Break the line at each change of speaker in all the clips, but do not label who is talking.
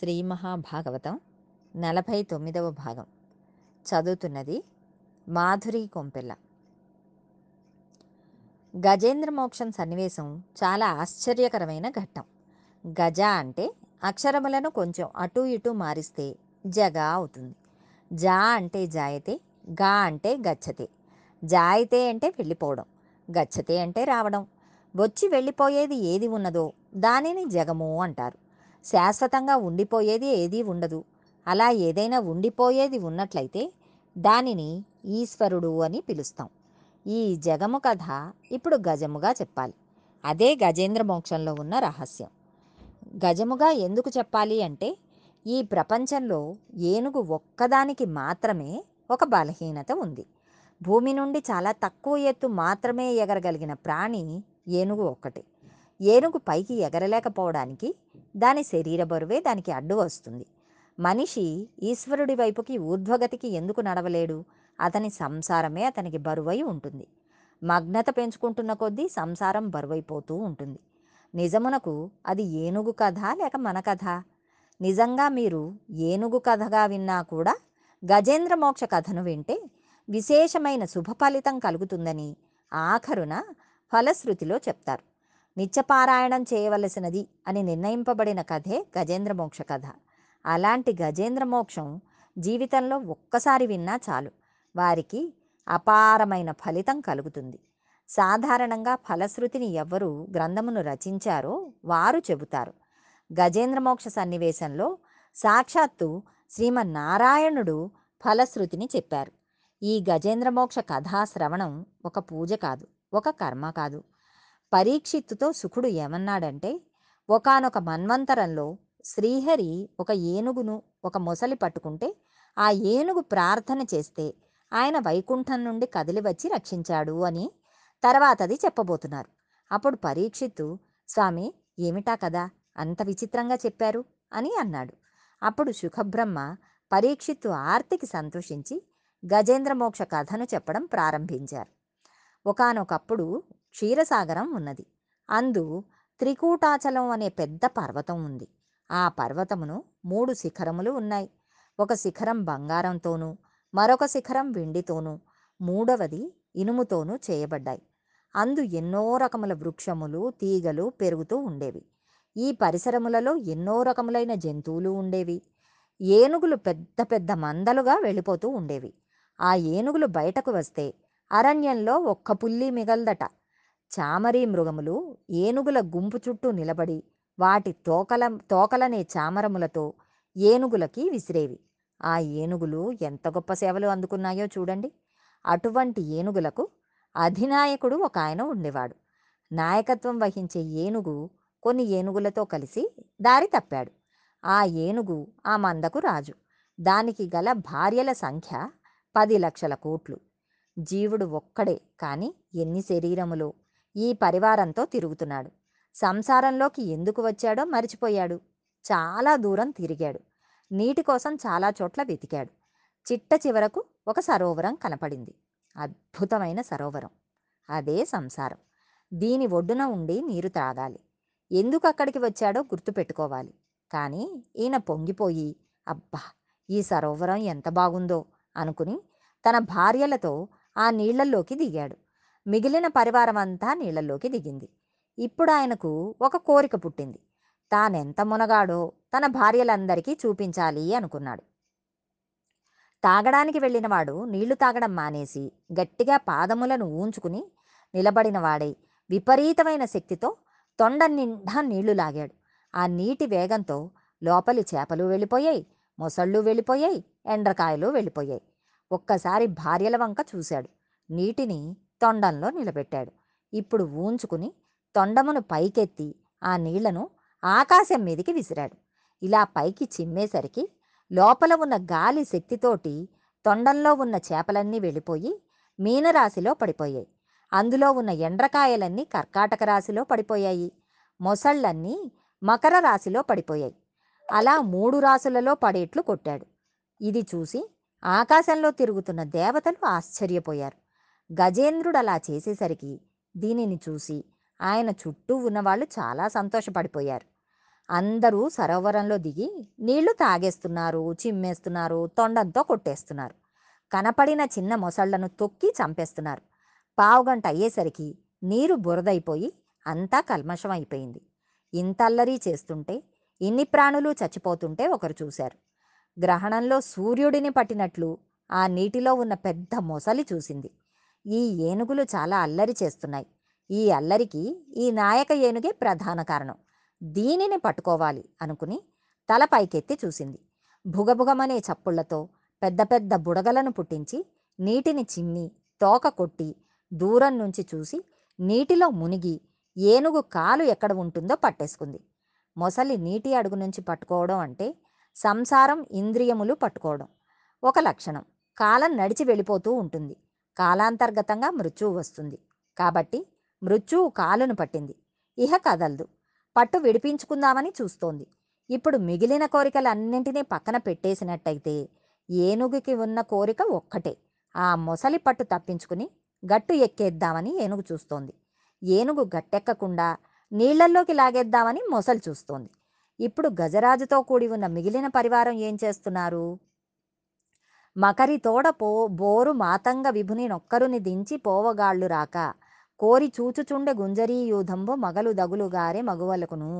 శ్రీ మహాభాగవతం నలభై తొమ్మిదవ భాగం. చదువుతున్నది మాధురి కొంపెల్ల. గజేంద్ర మోక్షం సన్నివేశం చాలా ఆశ్చర్యకరమైన ఘట్టం. గజ అంటే అక్షరములను కొంచెం అటు ఇటు మారిస్తే జగా అవుతుంది. జా అంటే జాయతే గా అంటే గచ్చతే. జాయితే అంటే వెళ్ళిపోవడం గచ్చతే అంటే రావడం. వచ్చి వెళ్ళిపోయేది ఏది ఉన్నదో దానిని జగము అంటారు. శాశ్వతంగా ఉండిపోయేది ఏదీ ఉండదు. అలా ఏదైనా ఉండిపోయేది ఉన్నట్లయితే దానిని ఈశ్వరుడు అని పిలుస్తాం. ఈ జగము కథ ఇప్పుడు గజముగా చెప్పాలి. అదే గజేంద్ర మోక్షంలో ఉన్న రహస్యం. గజముగా ఎందుకు చెప్పాలి అంటే ఈ ప్రపంచంలో ఏనుగు ఒక్కదానికి మాత్రమే ఒక బలహీనత ఉంది. భూమి నుండి చాలా తక్కువ ఎత్తు మాత్రమే ఎగరగలిగిన ప్రాణి ఏనుగు ఒక్కటే. ఏనుగు పైకి ఎగరలేకపోవడానికి దాని శరీర బరువే దానికి అడ్డు వస్తుంది. మనిషి ఈశ్వరుడి వైపుకి ఊర్ధ్వగతికి ఎందుకు నడవలేడు? అతని సంసారమే అతనికి బరువై ఉంటుంది. మగ్నత పెంచుకుంటున్న కొద్దీ సంసారం బరువైపోతూ ఉంటుంది. నిజమునకు అది ఏనుగు కథ లేక మన కథ? నిజంగా మీరు ఏనుగు కథగా విన్నా కూడా గజేంద్ర మోక్ష కథను వింటే విశేషమైన శుభ ఫలితం కలుగుతుందని ఆఖరున ఫలశ్రుతిలో చెప్తారు. నిత్యపారాయణం చేయవలసినది అని నిర్ణయింపబడిన కథే గజేంద్ర మోక్ష కథ. అలాంటి గజేంద్ర మోక్షం జీవితంలో ఒక్కసారి విన్నా చాలు. వారికి అపారమైన ఫలితం కలుగుతుంది. సాధారణంగా ఫలశ్రుతిని ఎవ్వరు గ్రంథమును రచించారో వారు చెబుతారు. గజేంద్ర మోక్ష సన్నివేశంలో సాక్షాత్తు శ్రీమన్నారాయణుడు ఫలశ్రుతిని చెప్పారు. ఈ గజేంద్ర మోక్ష కథా శ్రవణం ఒక పూజ కాదు ఒక కర్మ కాదు. పరీక్షిత్తుతో సుఖుడు ఏమన్నాడంటే ఒకనొక మన్వంతరంలో శ్రీహరి ఒక ఏనుగును ఒక మొసలి పట్టుకుంటే ఆ ఏనుగు ప్రార్థన చేస్తే ఆయన వైకుంఠం నుండి కదిలి వచ్చి రక్షించాడు అని తర్వాత అది చెప్పబోతున్నారు. అప్పుడు పరీక్షిత్తు స్వామి ఏమిటా కదా అంత విచిత్రంగా చెప్పారు అని అన్నాడు. అప్పుడు సుఖబ్రహ్మ పరీక్షిత్తు ఆర్తికి సంతోషించి గజేంద్రమోక్ష కథను చెప్పడం ప్రారంభించారు. ఒకనొకప్పుడు క్షీరసాగరం ఉన్నది. అందు త్రికూటాచలం అనే పెద్ద పర్వతం ఉంది. ఆ పర్వతమును మూడు శిఖరములు ఉన్నాయి. ఒక శిఖరం బంగారంతోనూ మరొక శిఖరం వెండితోనూ మూడవది ఇనుముతోనూ చేయబడ్డాయి. అందు ఎన్నో రకముల వృక్షములు తీగలు పెరుగుతూ ఉండేవి. ఈ పరిసరములలో ఎన్నో రకములైన జంతువులు ఉండేవి. ఏనుగులు పెద్ద పెద్ద మందలుగా వెళ్ళిపోతూ ఉండేవి. ఆ ఏనుగులు బయటకు వస్తే అరణ్యంలో ఒక్క పుల్లి మిగల్దట. చామరీ మృగములు ఏనుగుల గుంపు చుట్టూ నిలబడి వాటి తోకల తోకలనే చామరములతో ఏనుగులకి విసిరేవి. ఆ ఏనుగులు ఎంత గొప్ప సేవలు అందుకున్నాయో చూడండి. అటువంటి ఏనుగులకు అధినాయకుడు ఒక ఆయన ఉండేవాడు. నాయకత్వం వహించే ఏనుగు కొన్ని ఏనుగులతో కలిసి దారి తప్పాడు. ఆ ఏనుగు ఆ మందకు రాజు. దానికి గల భార్యల సంఖ్య పది లక్షల కోట్లు. జీవుడు ఒక్కడే కానీ ఎన్ని శరీరములో ఈ పరివారంతో తిరుగుతున్నాడు. సంసారంలోకి ఎందుకు వచ్చాడో మరిచిపోయాడు. చాలా దూరం తిరిగాడు. నీటి కోసం చాలా చోట్ల వెతికాడు. చిట్ట చివరకు ఒక సరోవరం కనపడింది. అద్భుతమైన సరోవరం. అదే సంసారం. దీని ఒడ్డున ఉండి నీరు త్రాగాలి. ఎందుకు అక్కడికి వచ్చాడో గుర్తుపెట్టుకోవాలి కానీ ఈయన పొంగిపోయి అబ్బా ఈ సరోవరం ఎంత బాగుందో అనుకుని తన భార్యలతో ఆ నీళ్ళల్లోకి దిగాడు. మిగిలిన పరివారం అంతా నీళ్ళలోకి దిగింది. ఇప్పుడు ఆయనకు ఒక కోరిక పుట్టింది. తానెంత మునగాడో తన భార్యలందరికీ చూపించాలి అనుకున్నాడు. తాగడానికి వెళ్ళినవాడు నీళ్ళు తాగడం మానేసి గట్టిగా పాదములను ఊంచుకుని నిలబడినవాడై విపరీతమైన శక్తితో తొండ నిండా నీళ్ళు లాగాడు. ఆ నీటి వేగంతో లోపలి చేపలు వెళ్ళిపోయాయి మొసళ్ళు వెళ్ళిపోయాయి ఎండ్రకాయలు వెళ్ళిపోయాయి. ఒక్కసారి భార్యల వంక చూశాడు. నీటిని తొండంలో నిలబెట్టాడు. ఇప్పుడు ఊంచుకుని తొండమును పైకెత్తి ఆ నీళ్ళను ఆకాశం మీదికి విసిరాడు. ఇలా పైకి చిమ్మేసరికి లోపల ఉన్న గాలి శక్తితోటి తొండంలో ఉన్న చేపలన్నీ వెళ్ళిపోయి మీనరాశిలో పడిపోయాయి. అందులో ఉన్న ఎండ్రకాయలన్నీ కర్కాటక రాశిలో పడిపోయాయి. మొసళ్ళన్నీ మకర రాశిలో పడిపోయాయి. అలా మూడు రాశులలో పడేట్లు కొట్టాడు. ఇది చూసి ఆకాశంలో తిరుగుతున్న దేవతలు ఆశ్చర్యపోయారు. గజేంద్రుడు అలా చేసేసరికి దీనిని చూసి ఆయన చుట్టూ ఉన్నవాళ్ళు చాలా సంతోషపడిపోయారు. అందరూ సరోవరంలో దిగి నీళ్ళు తాగేస్తున్నారు చిమ్మేస్తున్నారు తొండంతో కొట్టేస్తున్నారు. కనపడిన చిన్న మొసళ్ళను తొక్కి చంపేస్తున్నారు. పావుగంట అయ్యేసరికి నీరు బురదైపోయి అంతా కల్మషం అయిపోయింది ఇంతల్లరి చేస్తుంటే ఇన్ని ప్రాణులు చచ్చిపోతుంటే ఒకరు చూశారు. గ్రహణంలో సూర్యుడిని పట్టినట్లు ఆ నీటిలో ఉన్న పెద్ద మొసలి చూసింది. ఈ ఏనుగులు చాలా అల్లరి చేస్తున్నాయి. ఈ అల్లరికి ఈ నాయక ఏనుగే ప్రధాన కారణం. దీనిని పట్టుకోవాలి అనుకుని తల పైకెత్తి చూసింది. భుగభుగమనే చప్పుళ్ళతో పెద్ద పెద్ద బుడగలను పుట్టించి నీటిని చిమ్మి తోక కొట్టి దూరం నుంచి చూసి నీటిలో మునిగి ఏనుగు కాలు ఎక్కడ ఉంటుందో పట్టేసుకుంది. మొసలి నీటి అడుగు నుంచి పట్టుకోవడం అంటే సంసారం ఇంద్రియములు పట్టుకోవడం. ఒక లక్షణం. కాలం నడిచి వెళ్ళిపోతూ ఉంటుంది. కాలాంతర్గతంగా మృత్యువు వస్తుంది. కాబట్టి మృత్యువు కాలును పట్టింది. ఇహ కదలదు. పట్టు విడిపించుకుందామని చూస్తోంది. ఇప్పుడు మిగిలిన కోరికలన్నింటినీ పక్కన పెట్టేసినట్టయితే ఏనుగుకి ఉన్న కోరిక ఒక్కటే. ఆ మొసలి పట్టు తప్పించుకుని గట్టు ఎక్కేద్దామని ఏనుగు చూస్తోంది. ఏనుగు గట్టెక్కకుండా నీళ్ళల్లోకి లాగేద్దామని మొసలు చూస్తోంది. ఇప్పుడు గజరాజుతో కూడి ఉన్న మిగిలిన పరివారం ఏం చేస్తున్నారు? మకరి తోడ పో బోరు మాతంగ విభుని నొక్కరుని దించి పోవగాళ్ళు రాక కోరి చూచుచుండె గుంజరీ యూధంబు మగలు దగులుగారే మగువలకును.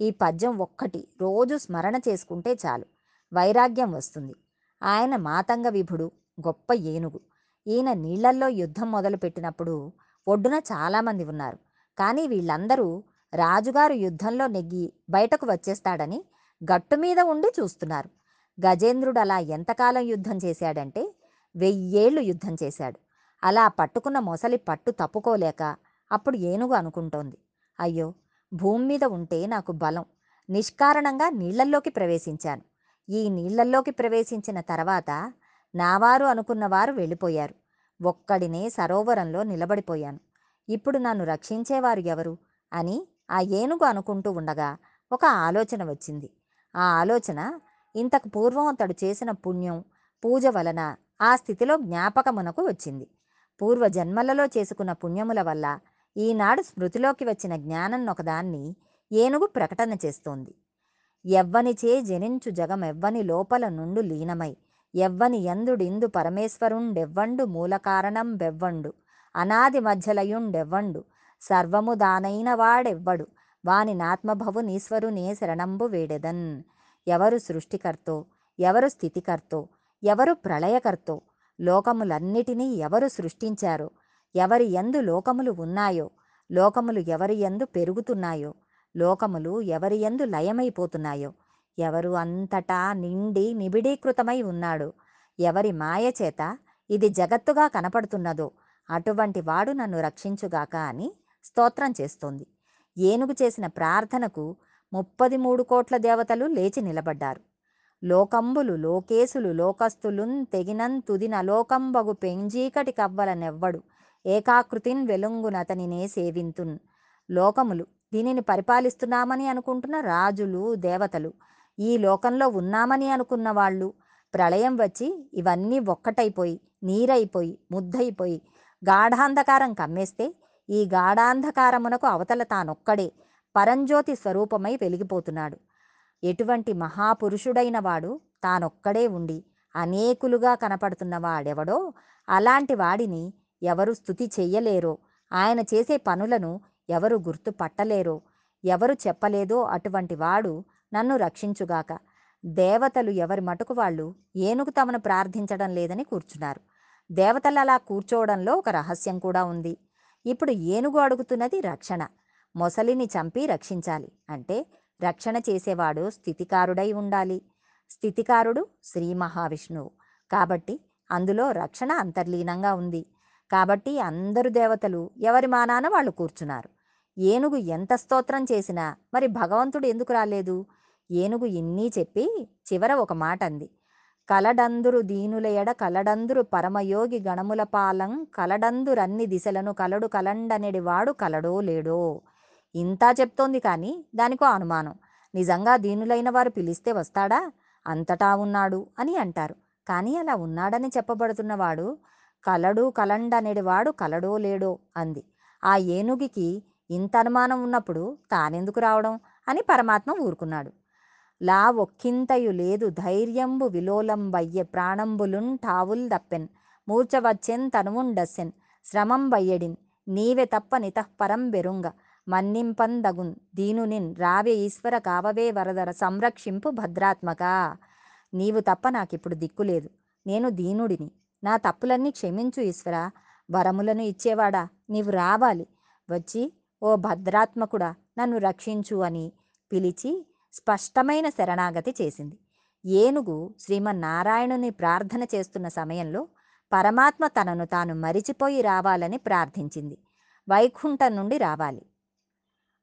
ఈ పద్యం ఒక్కటి రోజు స్మరణ చేసుకుంటే చాలు వైరాగ్యం వస్తుంది. ఆయన మాతంగ విభుడు గొప్ప ఏనుగు. ఈయన నీళ్ళల్లో యుద్ధం మొదలుపెట్టినప్పుడు ఒడ్డున చాలామంది ఉన్నారు. కానీ వీళ్ళందరూ రాజుగారు యుద్ధంలో నెగ్గి బయటకు వచ్చేస్తాడని గట్టు మీద ఉండి చూస్తున్నారు. గజేంద్రుడు అలా ఎంతకాలం యుద్ధం చేశాడంటే వెయ్యేళ్ళు యుద్ధం చేశాడు. అలా పట్టుకున్న మొసలి పట్టు తప్పుకోలేక అప్పుడు ఏనుగు అనుకుంటోంది. అయ్యో భూమి మీద ఉంటే నాకు బలం. నిష్కారణంగా నీళ్ళల్లోకి ప్రవేశించాను. ఈ నీళ్ళల్లోకి ప్రవేశించిన తర్వాత నావారు అనుకున్నవారు వెళ్ళిపోయారు. ఒక్కడినే సరోవరంలో నిలబడిపోయాను. ఇప్పుడు నన్ను రక్షించేవారు ఎవరు? అని ఆ ఏనుగు అనుకుంటూ ఉండగా ఒక ఆలోచన వచ్చింది. ఆ ఆలోచన ఇంతకు పూర్వం అతడు చేసిన పుణ్యం పూజ వలన ఆ స్థితిలో జ్ఞాపకమునకు వచ్చింది. పూర్వ జన్మలలో చేసుకున్న పుణ్యముల వల్ల ఈనాడు స్మృతిలోకి వచ్చిన జ్ఞానం ఒకదాన్ని ఏనుగు ప్రకటన చేస్తోంది. ఎవ్వనిచే జనించు జగమెవ్వని లోపల నుండు లీనమై ఎవ్వని ఎందుడిందు పరమేశ్వరుండెవ్వండు మూలకారణం బెవ్వండు అనాది మధ్యలయుండెవ్వండు సర్వము దానైన వాడెవ్వడు వాని నాత్మభవునీశ్వరునే శరణంబు వేడెదన్. ఎవరు సృష్టికర్తో ఎవరు స్థితికర్తో ఎవరు ప్రళయకర్తో లోకములన్నిటినీ ఎవరు సృష్టించారో ఎవరి ఎందు లోకములు ఉన్నాయో లోకములు ఎవరి ఎందు పెరుగుతున్నాయో లోకములు ఎవరి ఎందు లయమైపోతున్నాయో ఎవరు అంతటా నిండి నిబిడీకృతమై ఉన్నాడు ఎవరి మాయచేత ఇది జగత్తుగా కనపడుతున్నదో అటువంటి వాడు నన్ను రక్షించుగాక అని స్తోత్రం చేస్తోంది. ఏనుగు చేసిన ప్రార్థనకు ముప్పది మూడు కోట్ల దేవతలు లేచి నిలబడ్డారు. లోకంబులు లోకేశులు లోకస్తులున్ తెగినంతుదిన లోకంబగు పెంజీకటి కవ్వలనెవ్వడు ఏకాకృతిన్ వెలుంగునతనినే సేవింతున్. లోకములు దీనిని పరిపాలిస్తున్నామని అనుకుంటున్న రాజులు దేవతలు ఈ లోకంలో ఉన్నామని అనుకున్న వాళ్ళు ప్రళయం వచ్చి ఇవన్నీ ఒక్కటైపోయి నీరైపోయి ముద్దయిపోయి గాఢాంధకారం కమ్మేస్తే ఈ గాఢాంధకారమునకు అవతల తానొక్కడే. పరంజ్యోతి స్వరూపమై వెలిగిపోతున్నాడు. ఎటువంటి మహాపురుషుడైన వాడు తానొక్కడే ఉండి అనేకులుగా కనపడుతున్న వాడెవడో అలాంటి వాడిని ఎవరు స్థుతి చెయ్యలేరో ఆయన చేసే పనులను ఎవరు గుర్తుపట్టలేరో ఎవరు చెప్పలేదో అటువంటి వాడు నన్ను రక్షించుగాక. దేవతలు ఎవరి మటుకు వాళ్ళు ఏనుగు తమను ప్రార్థించడం లేదని కూర్చున్నారు. దేవతలు అలా కూర్చోవడంలో ఒక రహస్యం కూడా ఉంది. ఇప్పుడు ఏనుగు అడుగుతున్నది రక్షణ. మొసలిని చంపి రక్షించాలి. అంటే రక్షణ చేసేవాడు స్థితికారుడై ఉండాలి. స్థితికారుడు శ్రీ మహావిష్ణువు. కాబట్టి అందులో రక్షణ అంతర్లీనంగా ఉంది. కాబట్టి అందరు దేవతలు ఎవరి మానాన వాళ్ళు కూర్చున్నారు. ఏనుగు ఎంత స్తోత్రం చేసినా మరి భగవంతుడు ఎందుకు రాలేదు? ఏనుగు ఇన్నీ చెప్పి చివర ఒక మాట అంది కలడందురు దీనుల ఎడ కలడందురు పరమయోగి గణముల పాలం కలడందురన్ని దిశలను కలడు కలండనేడి వాడు కలడో లేడో. ఇంతా చెప్తోంది కానీ దానికో అనుమానం. నిజంగా దీనులైన వారు పిలిస్తే వస్తాడా? అంతటా ఉన్నాడు అని అంటారు. కానీ అలా ఉన్నాడని చెప్పబడుతున్నవాడు కలడు కలండనెడి వాడు కలడో లేడో అంది. ఆ ఏనుగుకి ఇంత అనుమానం ఉన్నప్పుడు తానెందుకు రావడం? అని పరమాత్మ ఊరుకున్నాడు. లా ఒక్కింతయు లేదు ధైర్యంబు విలోలం వయ్యె ప్రాణంబులున్ టావుల్ దప్పెన్. మూర్చవచ్చెన్ తనువుండస్సెన్. శ్రమం వయ్యడిన్ నీవె తప్ప నితఃపరం బెరుంగ. మన్నింపందగున్ దీనునిన్ రావే ఈశ్వర కావవే వరదర సంరక్షింపు భద్రాత్మక. నీవు తప్ప నాకిప్పుడు దిక్కులేదు నేను దీనుడిని. నా తప్పులన్నీ క్షమించు ఈశ్వర. వరములను ఇచ్చేవాడా? నీవు రావాలి. వచ్చి ఓ భద్రాత్మకుడా నన్ను రక్షించు అని పిలిచి స్పష్టమైన శరణాగతి చేసింది. ఏనుగు శ్రీమన్నారాయణుని ప్రార్థన చేస్తున్న సమయంలో పరమాత్మ తనను తాను మరిచిపోయి రావాలని ప్రార్థించింది. వైకుంఠం నుండి రావాలి.